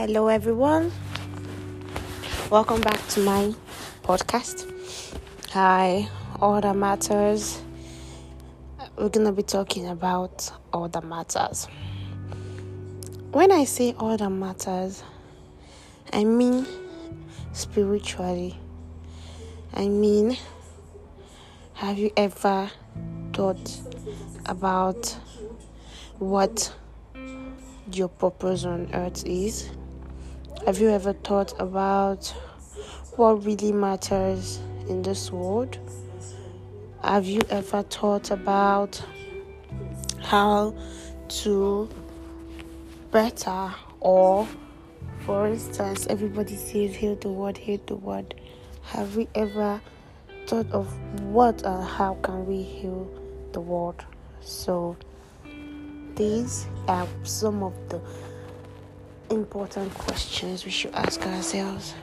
Hello, everyone. Welcome back to my podcast. Hi, all that matters. We're gonna be talking about all that matters. When I say all that matters, I mean spiritually. I mean, have you ever thought about what your purpose on earth is? Have you ever thought about what really matters in this world? Have you ever thought about how to better or for instance everybody says heal the world heal the world have we ever thought of what and how can we heal the world so these are some of the important questions we should ask ourselves.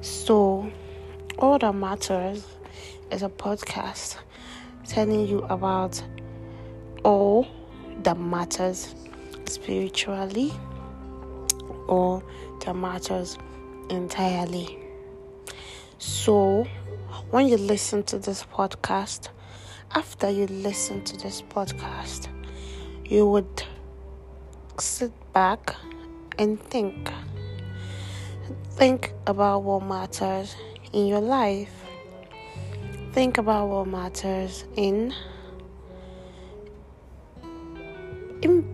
So, all that matters is a podcast telling you about all that matters spiritually or that matters entirely. So, when you listen to this podcast, after you listen to this podcast, you would sit back and think. Think about what matters in your life. Think about what matters in in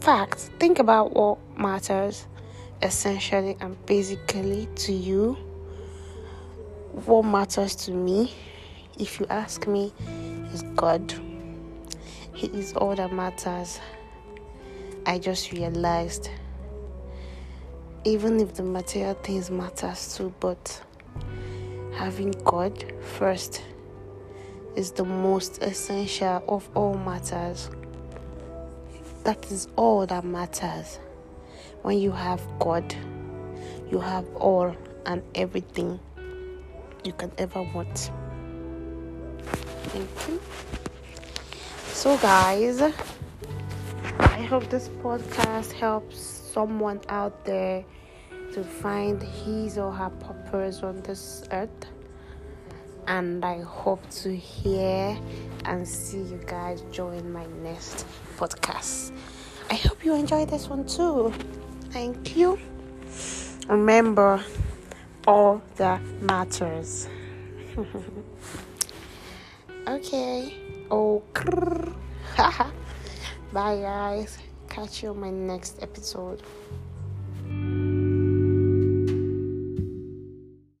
fact, think about what matters essentially and basically to you. What matters to me, if you ask me, is God. He is all that matters. I just realized even if the material things matters too, but having God first is the most essential of all matters. That is all that matters. When you have God, you have all and everything you can ever want. Thank you. So, guys, I hope this podcast helps someone out there to find his or her purpose on this earth. And I hope to hear and see you guys join my next podcast. I hope you enjoy this one too. Thank you. Remember, all that matters. okay. Oh, bye, guys. Catch you on my next episode.